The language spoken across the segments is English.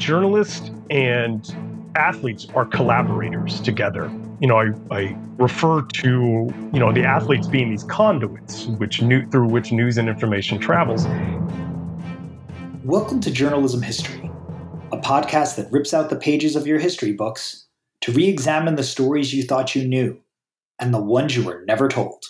journalists and athletes are collaborators together. You know, I, I refer to, you know, the athletes being these conduits which new, through which news and information travels. Welcome to Journalism History, a podcast that rips out the pages of your history books to re examine the stories you thought you knew and the ones you were never told.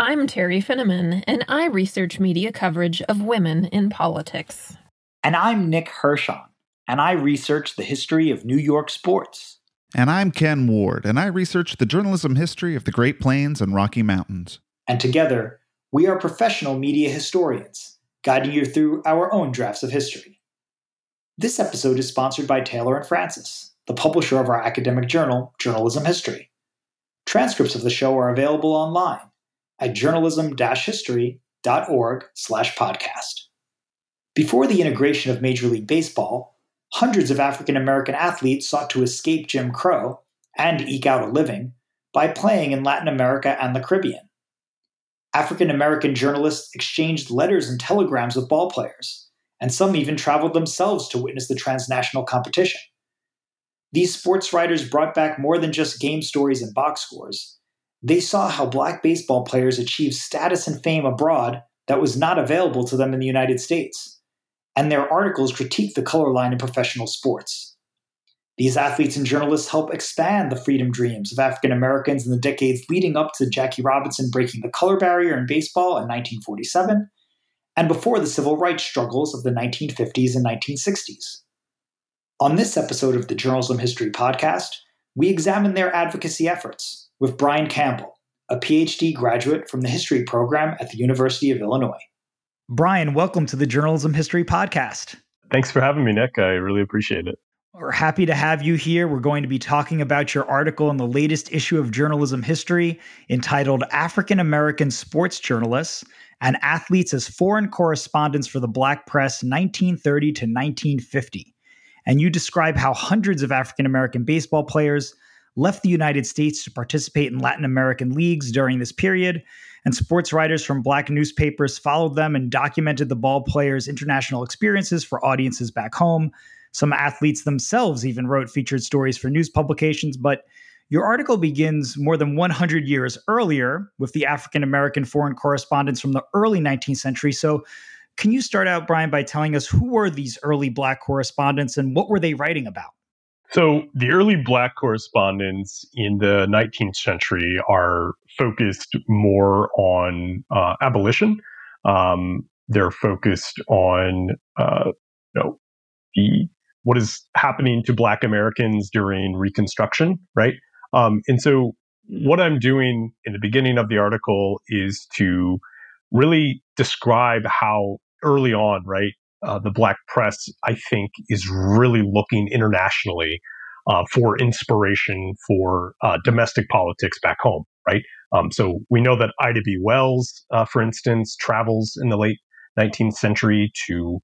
I'm Teri Finneman, and I research media coverage of women in politics. And I'm Nick Hirshon, and I research the history of New York sports. And I'm Ken Ward, and I research the journalism history of the Great Plains and Rocky Mountains. And together, we are professional media historians, guiding you through our own drafts of history. This episode is sponsored by Taylor and Francis, the publisher of our academic journal, Journalism History. Transcripts of the show are available online at journalism-history.org slash podcast. Before the integration of Major League Baseball, hundreds of African American athletes sought to escape Jim Crow and eke out a living by playing in Latin America and the Caribbean. African American journalists exchanged letters and telegrams with ball players, and some even traveled themselves to witness the transnational competition. These sports writers brought back more than just game stories and box scores. They saw how black baseball players achieved status and fame abroad that was not available to them in the United States. And their articles critique the color line in professional sports. These athletes and journalists help expand the freedom dreams of African Americans in the decades leading up to Jackie Robinson breaking the color barrier in baseball in 1947 and before the civil rights struggles of the 1950s and 1960s. On this episode of the Journalism History Podcast, we examine their advocacy efforts with Brian Campbell, a PhD graduate from the history program at the University of Illinois. Brian, welcome to the Journalism History Podcast. Thanks for having me, Nick. I really appreciate it. We're happy to have you here. We're going to be talking about your article in the latest issue of Journalism History entitled African American Sports Journalists and Athletes as Foreign Correspondents for the Black Press 1930 to 1950. And you describe how hundreds of African American baseball players left the United States to participate in Latin American leagues during this period, and sports writers from black newspapers followed them and documented the ball players' international experiences for audiences back home. Some athletes themselves even wrote featured stories for news publications, but your article begins more than 100 years earlier with the African American foreign correspondents from the early 19th century. So, can you start out, Brian, by telling us who were these early Black correspondents and what were they writing about? So the early black correspondents in the 19th century are focused more on uh, abolition. Um, they're focused on uh, you know the what is happening to Black Americans during Reconstruction, right? Um, and so what I'm doing in the beginning of the article is to really describe how early on, right, uh, the black press, I think, is really looking internationally uh, for inspiration for uh, domestic politics back home, right? Um, so we know that Ida B. Wells, uh, for instance, travels in the late 19th century to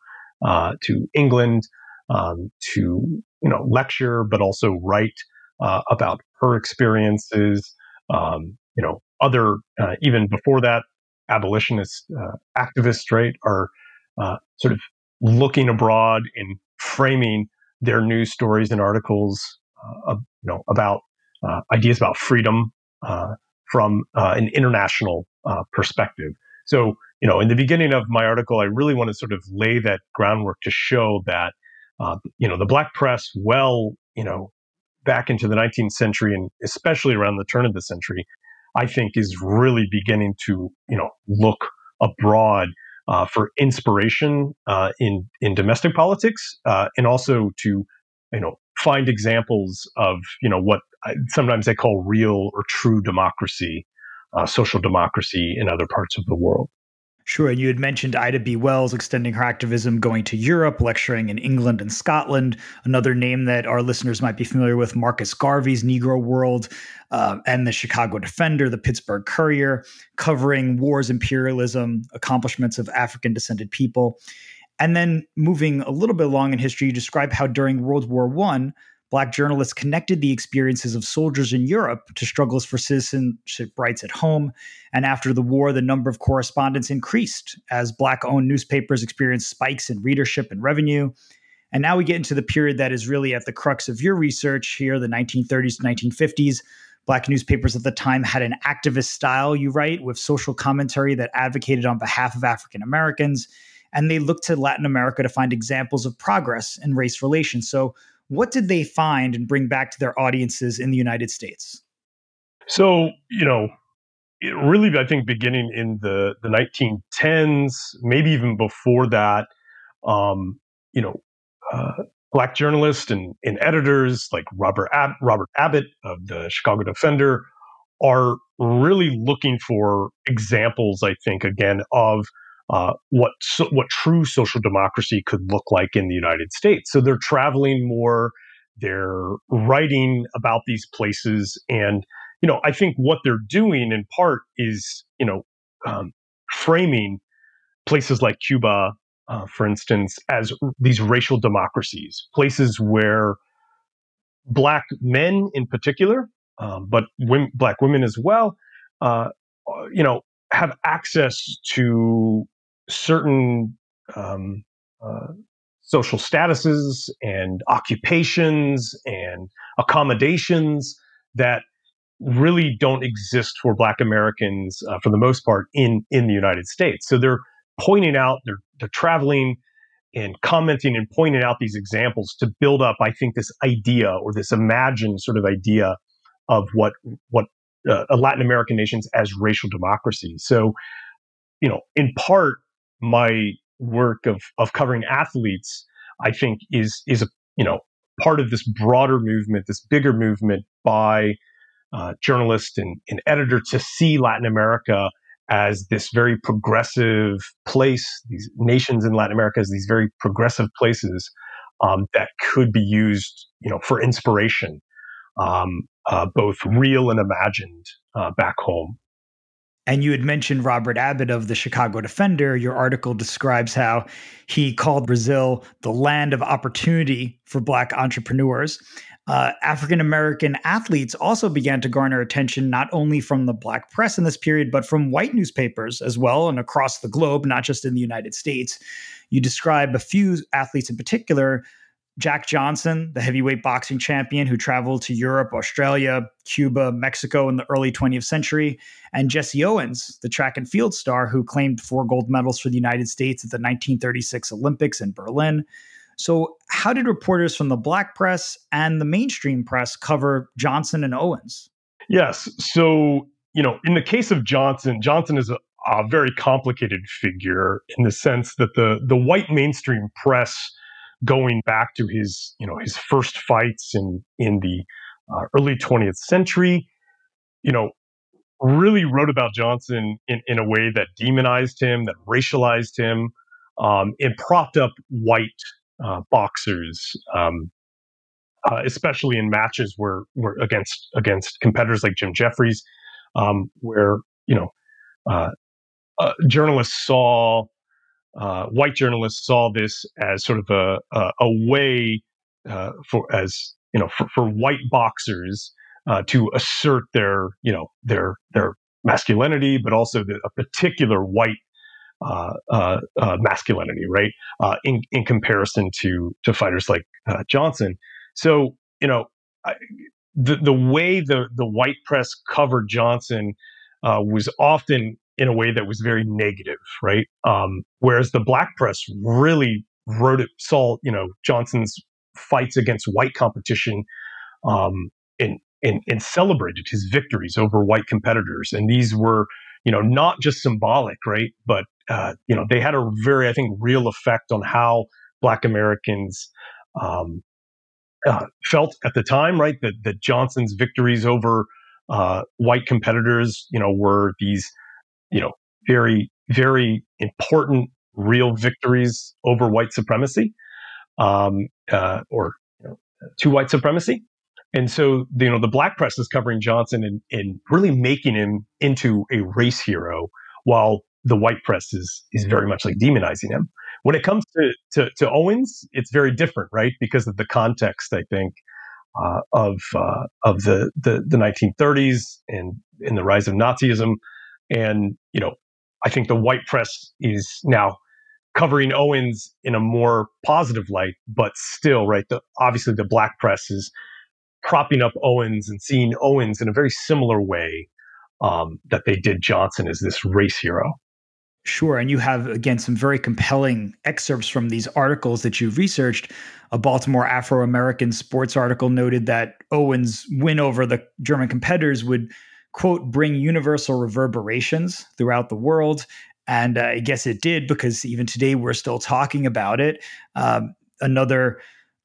uh, to England um, to you know lecture, but also write uh, about her experiences. Um, you know, other even before that, abolitionist activists, right, are sort of looking abroad and framing their news stories and articles, uh, you know, about uh, ideas about freedom uh, from uh, an international uh, perspective. So, you know, in the beginning of my article, I really want to sort of lay that groundwork to show that, you know, the black press, well, you know, back into the 19th century and especially around the turn of the century, I think is really beginning to, you know, look abroad uh, for inspiration uh, in in domestic politics, uh, and also to you know find examples of you know what I, sometimes they call real or true democracy, uh, social democracy in other parts of the world. Sure. And you had mentioned Ida B. Wells extending her activism going to Europe, lecturing in England and Scotland. Another name that our listeners might be familiar with, Marcus Garvey's Negro World, uh, and the Chicago Defender, the Pittsburgh Courier, covering wars, imperialism, accomplishments of African descended people. And then moving a little bit along in history, you describe how during World War One, Black journalists connected the experiences of soldiers in Europe to struggles for citizenship rights at home. And after the war, the number of correspondents increased as Black owned newspapers experienced spikes in readership and revenue. And now we get into the period that is really at the crux of your research here, the 1930s to 1950s. Black newspapers at the time had an activist style, you write, with social commentary that advocated on behalf of African Americans. And they looked to Latin America to find examples of progress in race relations. So, what did they find and bring back to their audiences in the United States? So, you know, it really, I think, beginning in the, the 1910s, maybe even before that, um, you know, uh, black journalists and, and, editors like Robert, Ab- Robert Abbott of the Chicago Defender are really looking for examples, I think, again, of uh, what so, what true social democracy could look like in the United States. So they're traveling more, they're writing about these places, and you know, I think what they're doing in part is you know um, framing places like Cuba, uh, for instance, as these racial democracies, places where black men in particular, um, but women, black women as well, uh, you know, have access to certain um, uh, social statuses and occupations and accommodations that really don't exist for Black Americans uh, for the most part in in the United States. So they're pointing out they're they're traveling and commenting and pointing out these examples to build up, I think, this idea or this imagined sort of idea of what what uh, Latin American nations as racial democracies. So, you know, in part, my work of of covering athletes, I think is is a you know part of this broader movement, this bigger movement by uh, journalists and, and editor to see Latin America as this very progressive place, these nations in Latin America as these very progressive places um, that could be used, you know, for inspiration, um, uh, both real and imagined uh, back home. And you had mentioned Robert Abbott of the Chicago Defender. Your article describes how he called Brazil the land of opportunity for Black entrepreneurs. Uh, African American athletes also began to garner attention not only from the Black press in this period, but from white newspapers as well and across the globe, not just in the United States. You describe a few athletes in particular Jack Johnson, the heavyweight boxing champion who traveled to Europe, Australia, Cuba, Mexico in the early 20th century, and Jesse Owens, the track and field star who claimed four gold medals for the United States at the 1936 Olympics in Berlin. So, how did reporters from the black press and the mainstream press cover Johnson and Owens? Yes. So, you know, in the case of Johnson, Johnson is a, a very complicated figure in the sense that the the white mainstream press going back to his you know his first fights in in the uh, early 20th century you know really wrote about johnson in, in a way that demonized him that racialized him um, and propped up white uh, boxers um, uh, especially in matches where, where against against competitors like jim jeffries um, where you know uh, uh, journalists saw uh, white journalists saw this as sort of a a, a way uh, for as you know for, for white boxers uh, to assert their you know their their masculinity, but also the, a particular white uh, uh, masculinity, right? in in comparison to to fighters like Johnson. So you know. I, the the way the the white press covered Johnson was often in a way that was very negative, right? Um, whereas the black press really wrote it, saw you know Johnson's fights against white competition, um, and, and and celebrated his victories over white competitors, and these were you know not just symbolic, right? But uh, you know they had a very I think real effect on how Black Americans. Um, uh, felt at the time, right, that, that Johnson's victories over uh, white competitors, you know, were these you know, very, very important real victories over white supremacy, um, uh, or you know, to white supremacy. And so, you know, the black press is covering Johnson and, and really making him into a race hero, while the white press is is very much like demonizing him. When it comes to, to, to Owens, it's very different, right? Because of the context, I think, uh, of uh, of the, the, the 1930s and in the rise of Nazism, and, you know, I think the white press is now covering Owens in a more positive light, but still, right? The, obviously, the black press is propping up Owens and seeing Owens in a very similar way um, that they did Johnson as this race hero. Sure. And you have, again, some very compelling excerpts from these articles that you've researched. A Baltimore Afro American sports article noted that Owens' win over the German competitors would, quote, bring universal reverberations throughout the world. And uh, I guess it did because even today we're still talking about it. Um, another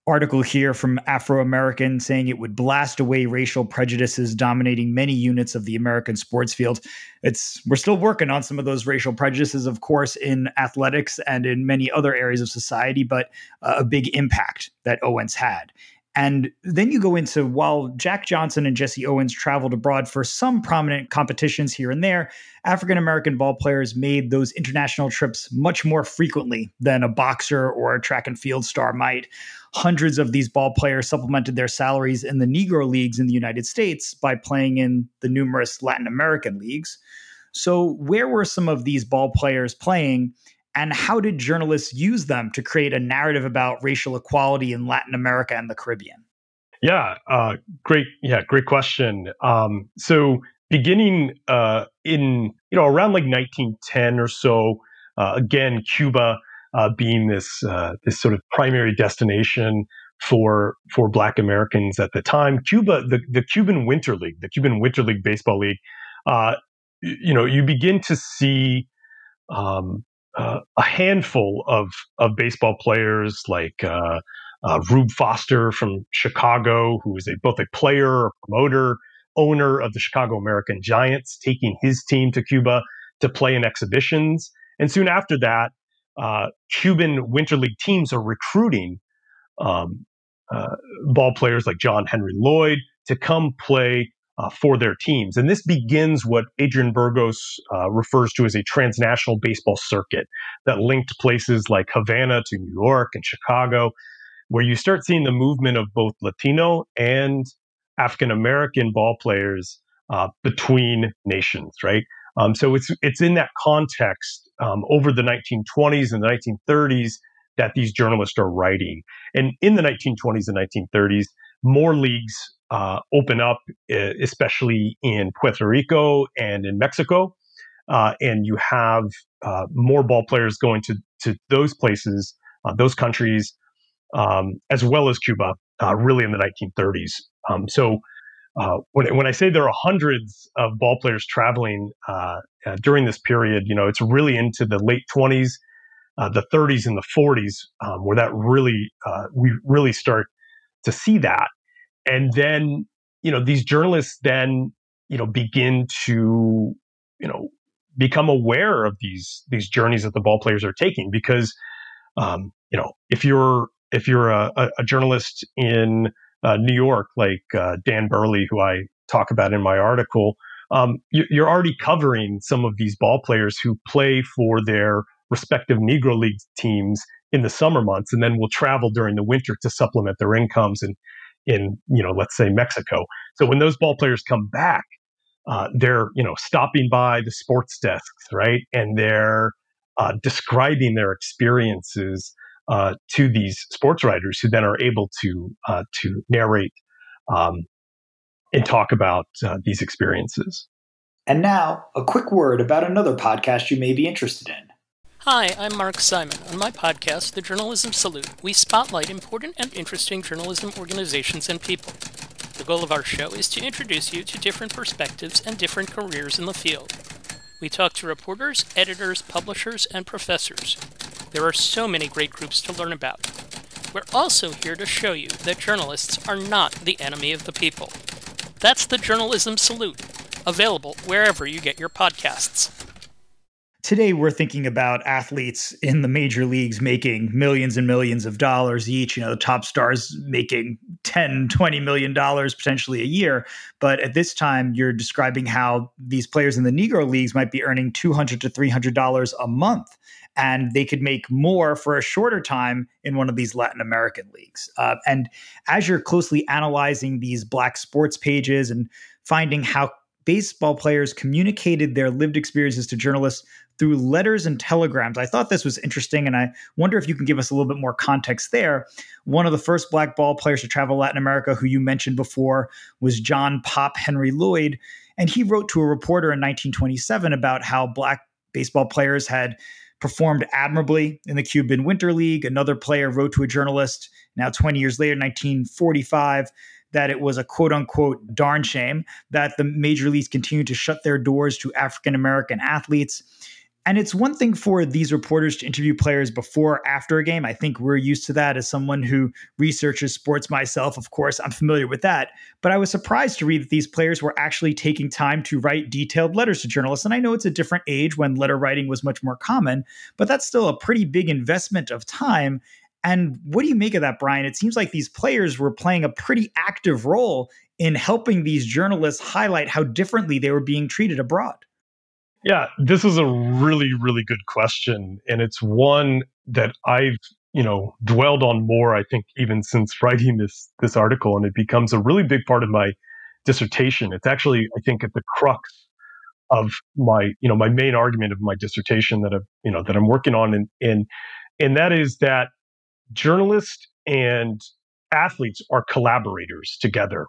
article here from Afro American saying it would blast away racial prejudices dominating many units of the American sports field. It's we're still working on some of those racial prejudices, of course, in athletics and in many other areas of society, but uh, a big impact that Owens had. And then you go into while Jack Johnson and Jesse Owens traveled abroad for some prominent competitions here and there, African American ball players made those international trips much more frequently than a boxer or a track and field star might. Hundreds of these ball players supplemented their salaries in the Negro leagues in the United States by playing in the numerous Latin American leagues. So, where were some of these ball players playing? And how did journalists use them to create a narrative about racial equality in Latin America and the Caribbean? Yeah, uh, great. Yeah, great question. Um, so beginning uh, in you know around like 1910 or so, uh, again Cuba uh, being this uh, this sort of primary destination for for Black Americans at the time. Cuba, the the Cuban Winter League, the Cuban Winter League baseball league. Uh, you know, you begin to see um, uh, a handful of of baseball players like uh, uh, Rube Foster from Chicago, who is a, both a player, a promoter, owner of the Chicago American Giants, taking his team to Cuba to play in exhibitions. And soon after that, uh, Cuban Winter League teams are recruiting um, uh, ball players like John Henry Lloyd to come play uh, for their teams. And this begins what Adrian Burgos uh, refers to as a transnational baseball circuit that linked places like Havana to New York and Chicago, where you start seeing the movement of both Latino and African American ball players uh, between nations, right? Um, so it's it's in that context um, over the 1920s and the 1930s that these journalists are writing. And in the 1920s and 1930s, more leagues uh, open up, especially in Puerto Rico and in Mexico. Uh, and you have uh, more ball players going to, to those places, uh, those countries, um, as well as Cuba, uh, really in the 1930s. Um, so uh, when, when I say there are hundreds of ball players traveling during this period, you know, it's really into the late 20s, the 30s, and the 40s, um, where that really, we really start to see that and then you know these journalists then you know begin to you know become aware of these these journeys that the ball players are taking because um, you know if you're if you're a, a journalist in uh, New York like uh, Dan Burley who I talk about in my article um, you, are already covering some of these ball players who play for their respective Negro League teams in the summer months and then will travel during the winter to supplement their incomes and in you know let's say Mexico. So when those ball players come back, uh, they're you know stopping by the sports desks, right, and they're uh, describing their experiences uh, to these sports writers, who then are able to uh, to narrate um, and talk about uh, these experiences. And now, a quick word about another podcast you may be interested in. Hi, I'm Mark Simon. On my podcast, The Journalism Salute, we spotlight important and interesting journalism organizations and people. The goal of our show is to introduce you to different perspectives and different careers in the field. We talk to reporters, editors, publishers, and professors. There are so many great groups to learn about. We're also here to show you that journalists are not the enemy of the people. That's the Journalism Salute, available wherever you get your podcasts today we're thinking about athletes in the major leagues making millions and millions of dollars each you know the top stars making 10 20 million dollars potentially a year but at this time you're describing how these players in the negro leagues might be earning 200 to 300 dollars a month and they could make more for a shorter time in one of these Latin American leagues. Uh, and as you're closely analyzing these black sports pages and finding how baseball players communicated their lived experiences to journalists through letters and telegrams. I thought this was interesting, and I wonder if you can give us a little bit more context there. One of the first black ball players to travel Latin America, who you mentioned before, was John Pop Henry Lloyd. And he wrote to a reporter in 1927 about how black baseball players had performed admirably in the Cuban Winter League. Another player wrote to a journalist now 20 years later, 1945, that it was a quote unquote darn shame that the major leagues continued to shut their doors to African American athletes. And it's one thing for these reporters to interview players before or after a game. I think we're used to that as someone who researches sports myself. Of course, I'm familiar with that. But I was surprised to read that these players were actually taking time to write detailed letters to journalists. And I know it's a different age when letter writing was much more common, but that's still a pretty big investment of time. And what do you make of that, Brian? It seems like these players were playing a pretty active role in helping these journalists highlight how differently they were being treated abroad. Yeah, this is a really, really good question. And it's one that I've, you know, dwelled on more, I think, even since writing this this article. And it becomes a really big part of my dissertation. It's actually, I think, at the crux of my, you know, my main argument of my dissertation that I've, you know, that I'm working on. And and and that is that journalists and athletes are collaborators together.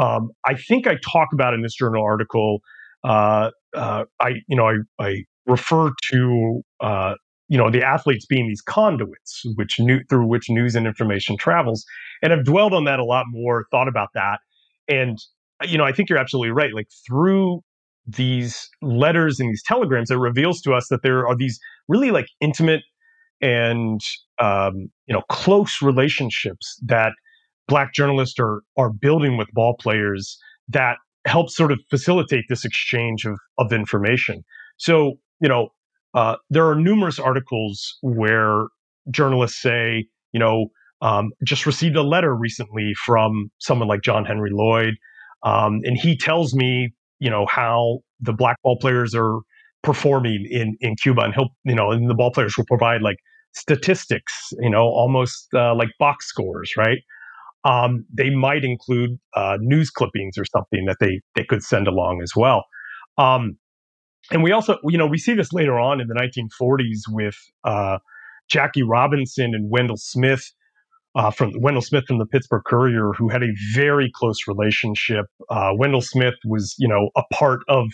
Um, I think I talk about in this journal article. Uh, uh, I you know I, I refer to uh, you know the athletes being these conduits, which new, through which news and information travels, and I've dwelled on that a lot more, thought about that, and you know I think you're absolutely right. Like through these letters and these telegrams, it reveals to us that there are these really like intimate and um, you know close relationships that black journalists are are building with ball players that help sort of facilitate this exchange of of information. So you know uh, there are numerous articles where journalists say you know um, just received a letter recently from someone like John Henry Lloyd, um, and he tells me you know how the black ball players are performing in in Cuba, and he'll you know, and the ball players will provide like statistics, you know, almost uh, like box scores, right? Um, they might include uh, news clippings or something that they they could send along as well. Um, and we also, you know, we see this later on in the 1940s with uh, Jackie Robinson and Wendell Smith. Uh, from Wendell Smith from the Pittsburgh Courier, who had a very close relationship. Uh, Wendell Smith was, you know, a part of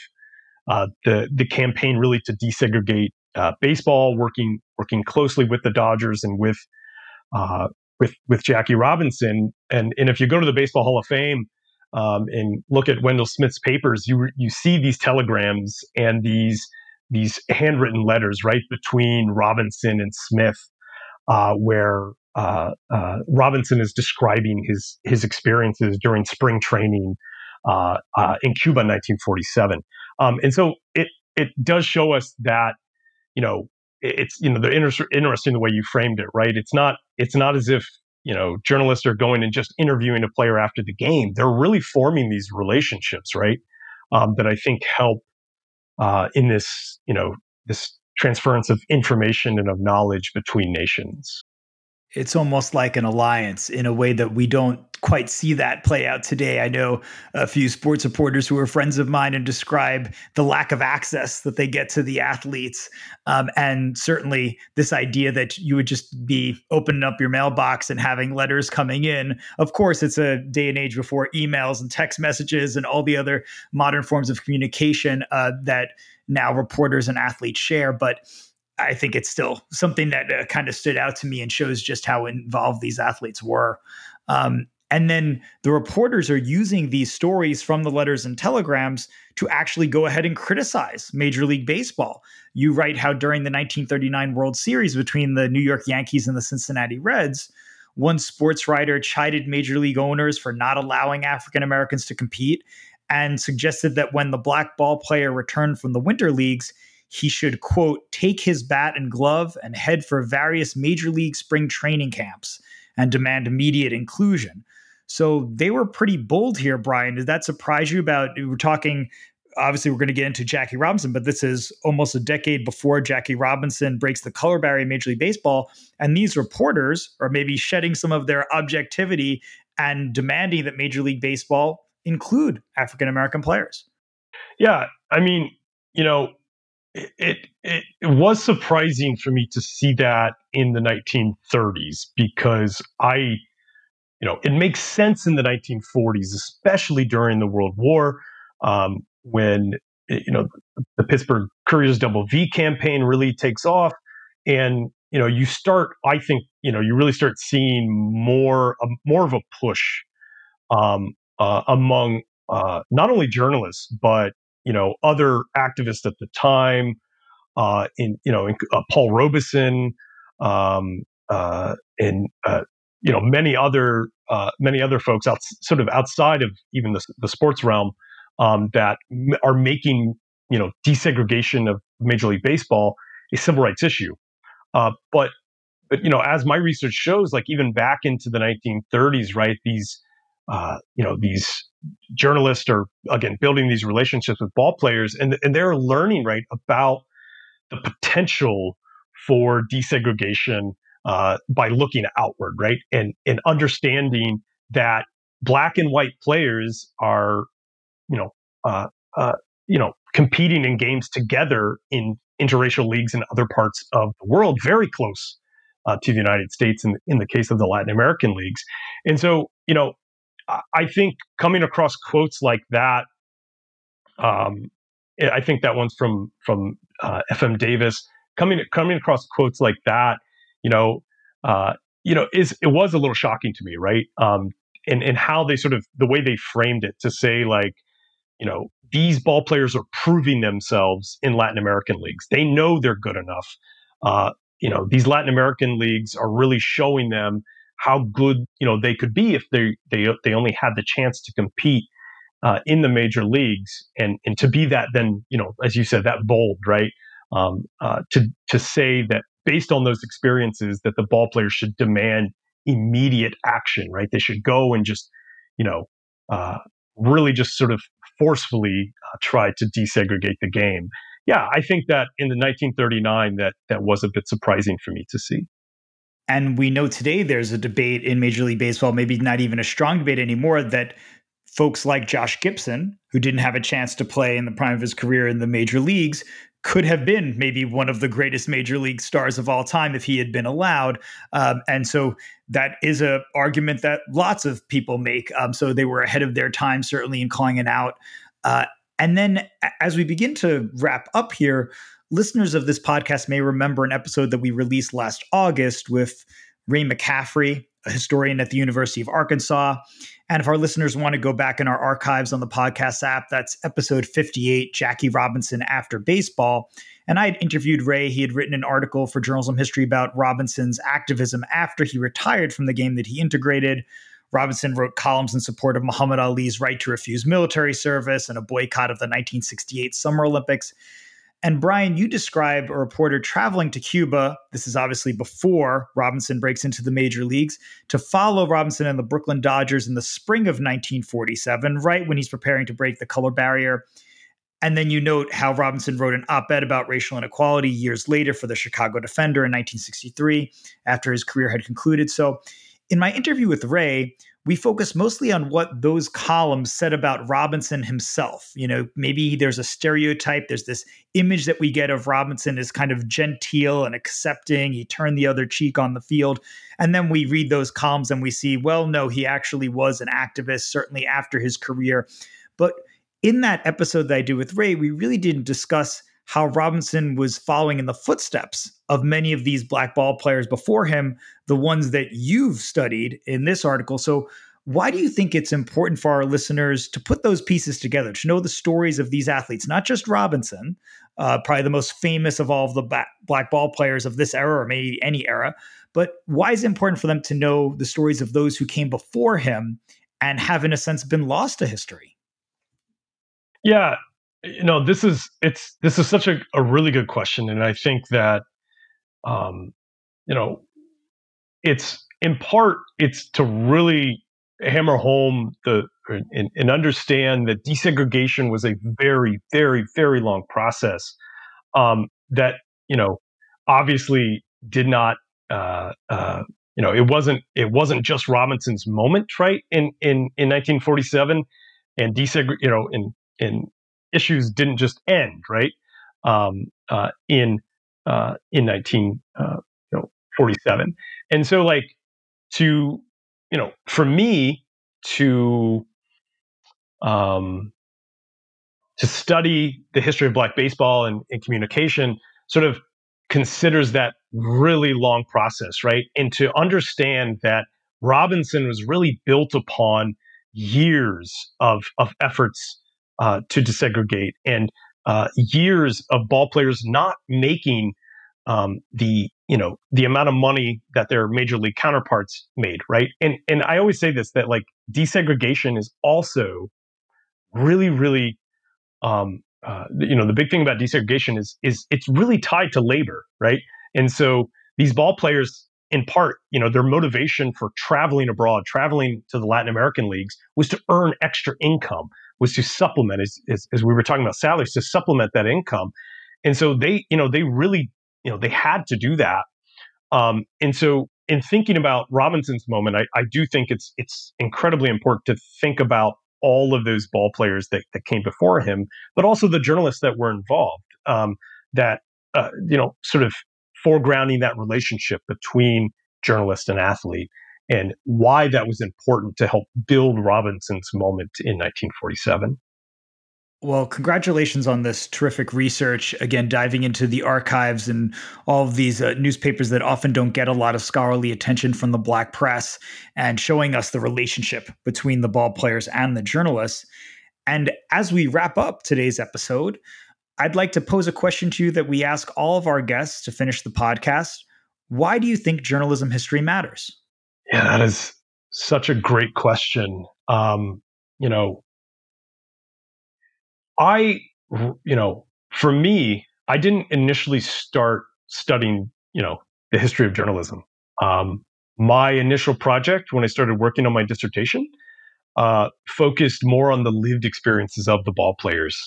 uh, the the campaign really to desegregate uh, baseball, working working closely with the Dodgers and with uh, with with Jackie Robinson. And and if you go to the Baseball Hall of Fame um, and look at Wendell Smith's papers, you you see these telegrams and these these handwritten letters right between Robinson and Smith, uh, where uh, uh, Robinson is describing his his experiences during spring training uh, uh, in Cuba in 1947. Um, and so it it does show us that you know it's you know the inter- interesting the way you framed it right. It's not it's not as if you know journalists are going and just interviewing a player after the game. They're really forming these relationships, right? Um, that I think help uh, in this you know this transference of information and of knowledge between nations it's almost like an alliance in a way that we don't quite see that play out today. I know a few sports reporters who are friends of mine and describe the lack of access that they get to the athletes. Um, and certainly this idea that you would just be opening up your mailbox and having letters coming in. Of course, it's a day and age before emails and text messages and all the other modern forms of communication uh, that now reporters and athletes share. But I think it's still something that uh, kind of stood out to me and shows just how involved these athletes were. Um, and then the reporters are using these stories from the letters and telegrams to actually go ahead and criticize Major League Baseball. You write how during the 1939 World Series between the New York Yankees and the Cincinnati Reds, one sports writer chided Major League owners for not allowing African Americans to compete and suggested that when the black ball player returned from the winter leagues, he should, quote, take his bat and glove and head for various major league spring training camps and demand immediate inclusion. So they were pretty bold here, Brian. Did that surprise you about? We're talking, obviously, we're going to get into Jackie Robinson, but this is almost a decade before Jackie Robinson breaks the color barrier in Major League Baseball. And these reporters are maybe shedding some of their objectivity and demanding that Major League Baseball include African American players. Yeah. I mean, you know, it, it, it was surprising for me to see that in the 1930s because I, you know, it makes sense in the 1940s, especially during the World War, um, when you know the Pittsburgh Couriers Double V campaign really takes off, and you know you start. I think you know you really start seeing more um, more of a push um, uh, among uh, not only journalists but you know other activists at the time, uh, in you know in, uh, Paul Robeson, um, uh, and uh, you know many other uh, many other folks out sort of outside of even the, the sports realm um, that m- are making you know desegregation of Major League Baseball a civil rights issue. Uh, but but you know as my research shows, like even back into the 1930s, right? These uh, you know these journalists are again building these relationships with ball players and, and they're learning right about the potential for desegregation uh, by looking outward right and and understanding that black and white players are you know uh, uh, you know competing in games together in interracial leagues in other parts of the world very close uh, to the United States in, in the case of the Latin American leagues. And so you know I think coming across quotes like that, um, I think that one's from from uh, FM Davis. Coming coming across quotes like that, you know, uh, you know, is it was a little shocking to me, right? Um, and and how they sort of the way they framed it to say like, you know, these ball players are proving themselves in Latin American leagues. They know they're good enough. Uh, you know, these Latin American leagues are really showing them how good you know they could be if they they they only had the chance to compete uh, in the major leagues and and to be that then you know as you said that bold right? Um, uh, to to say that based on those experiences that the ball players should demand immediate action right? They should go and just you know uh, really just sort of forcefully uh, try to desegregate the game. Yeah i think that in the 1939 that that was a bit surprising for me to see and we know today there's a debate in Major League Baseball, maybe not even a strong debate anymore, that folks like Josh Gibson, who didn't have a chance to play in the prime of his career in the major leagues, could have been maybe one of the greatest major league stars of all time if he had been allowed. Um, and so that is a argument that lots of people make. Um, so they were ahead of their time, certainly in calling it out. Uh, and then as we begin to wrap up here, listeners of this podcast may remember an episode that we released last August with Ray McCaffrey, a historian at the University of Arkansas. And if our listeners want to go back in our archives on the podcast app, that's episode 58, Jackie Robinson After Baseball. And I had interviewed Ray. He had written an article for Journalism History about Robinson's activism after he retired from the game that he integrated. Robinson wrote columns in support of Muhammad Ali's right to refuse military service and a boycott of the 1968 Summer Olympics. And Brian, you describe a reporter traveling to Cuba. This is obviously before Robinson breaks into the major leagues to follow Robinson and the Brooklyn Dodgers in the spring of 1947, right when he's preparing to break the color barrier. And then you note how Robinson wrote an op ed about racial inequality years later for the Chicago Defender in 1963 after his career had concluded. So, in my interview with Ray, we focus mostly on what those columns said about Robinson himself. You know, maybe there's a stereotype, there's this image that we get of Robinson as kind of genteel and accepting. He turned the other cheek on the field. And then we read those columns and we see, well, no, he actually was an activist, certainly after his career. But in that episode that I do with Ray, we really didn't discuss how Robinson was following in the footsteps of many of these black ball players before him, the ones that you've studied in this article. So, why do you think it's important for our listeners to put those pieces together, to know the stories of these athletes, not just Robinson, uh, probably the most famous of all of the black ball players of this era or maybe any era, but why is it important for them to know the stories of those who came before him and have, in a sense, been lost to history? Yeah, you know this is it's this is such a, a really good question and i think that um you know it's in part it's to really hammer home the and, and understand that desegregation was a very very very long process um that you know obviously did not uh uh you know it wasn't it wasn't just robinson's moment right in in in 1947 and desegregate you know in in issues didn't just end, right? Um, uh, in uh, in 1947. Uh, and so, like, to you know, for me to um, to study the history of black baseball and, and communication sort of considers that really long process, right? And to understand that Robinson was really built upon years of of efforts uh, to desegregate and uh, years of ball players not making um, the you know the amount of money that their major league counterparts made, right? And and I always say this that like desegregation is also really really um, uh, you know the big thing about desegregation is is it's really tied to labor, right? And so these ball players in part, you know, their motivation for traveling abroad, traveling to the Latin American leagues was to earn extra income, was to supplement, as, as, as, we were talking about salaries, to supplement that income. And so they, you know, they really, you know, they had to do that. Um, and so in thinking about Robinson's moment, I, I do think it's it's incredibly important to think about all of those ball players that, that came before him, but also the journalists that were involved. Um, that uh, you know, sort of foregrounding that relationship between journalist and athlete and why that was important to help build Robinson's moment in 1947. Well, congratulations on this terrific research. Again, diving into the archives and all of these uh, newspapers that often don't get a lot of scholarly attention from the black press and showing us the relationship between the ball players and the journalists. And as we wrap up today's episode, I'd like to pose a question to you that we ask all of our guests to finish the podcast. Why do you think journalism history matters? Yeah, that is such a great question. Um, you know, I, you know, for me, I didn't initially start studying, you know, the history of journalism. Um, my initial project, when I started working on my dissertation, uh, focused more on the lived experiences of the ball players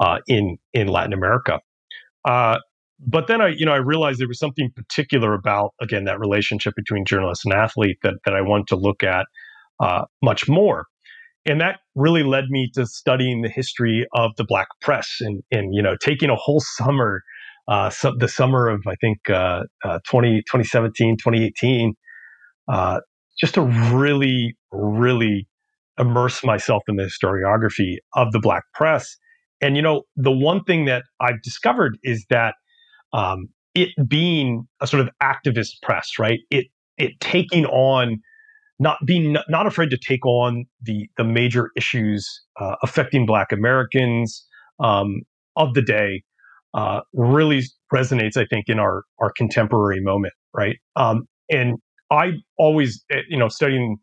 uh, in in Latin America. Uh, but then I, you know, I realized there was something particular about again that relationship between journalist and athlete that that I want to look at uh, much more, and that really led me to studying the history of the black press and and you know taking a whole summer, uh, the summer of I think uh, uh 20, 2017, 2018, uh, just to really really immerse myself in the historiography of the black press. And you know, the one thing that I've discovered is that um, it being a sort of activist press, right? It it taking on not being not afraid to take on the the major issues uh, affecting Black Americans um, of the day uh, really resonates, I think, in our our contemporary moment, right? Um, and I always, eh, you know, studying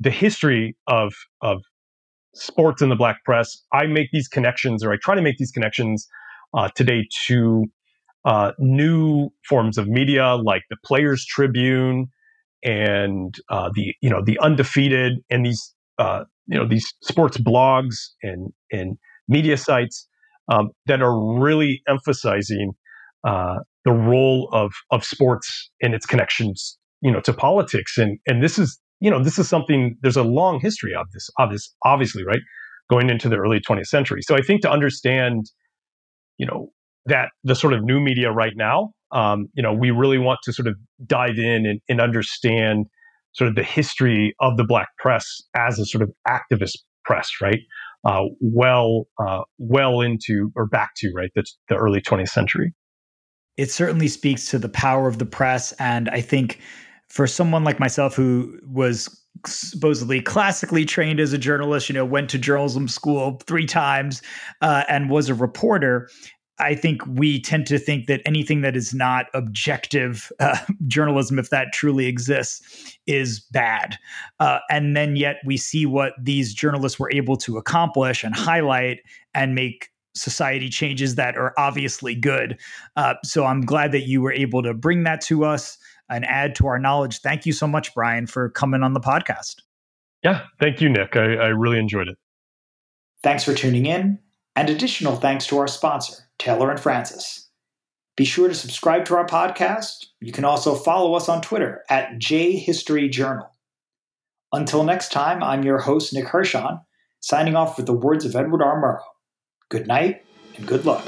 the history of of sports in the black press, I make these connections, or I try to make these connections uh, today to uh, new forms of media like the Players Tribune and uh, the you know the undefeated and these uh, you know these sports blogs and and media sites um, that are really emphasizing uh, the role of of sports and its connections you know to politics and and this is you know, this is something, there's a long history of this, of this, obviously, right? Going into the early 20th century. So I think to understand, you know, that the sort of new media right now, um, you know, we really want to sort of dive in and, and understand sort of the history of the black press as a sort of activist press, right? Uh, well, uh, well into or back to right the, the early 20th century. It certainly speaks to the power of the press, and I think for someone like myself who was supposedly classically trained as a journalist, you know, went to journalism school three times uh, and was a reporter. I think we tend to think that anything that is not objective uh, journalism, if that truly exists, is bad. Uh, and then yet we see what these journalists were able to accomplish and highlight and make society changes that are obviously good. Uh, so I'm glad that you were able to bring that to us and add to our knowledge. Thank you so much, Brian, for coming on the podcast. Yeah, thank you, Nick. I, I really enjoyed it. Thanks for tuning in, and additional thanks to our sponsor, Taylor and Francis. Be sure to subscribe to our podcast. You can also follow us on Twitter at JHistoryJournal. Until next time, I'm your host, Nick Hirshon, signing off with the words of Edward R. Murrow. Good night and good luck.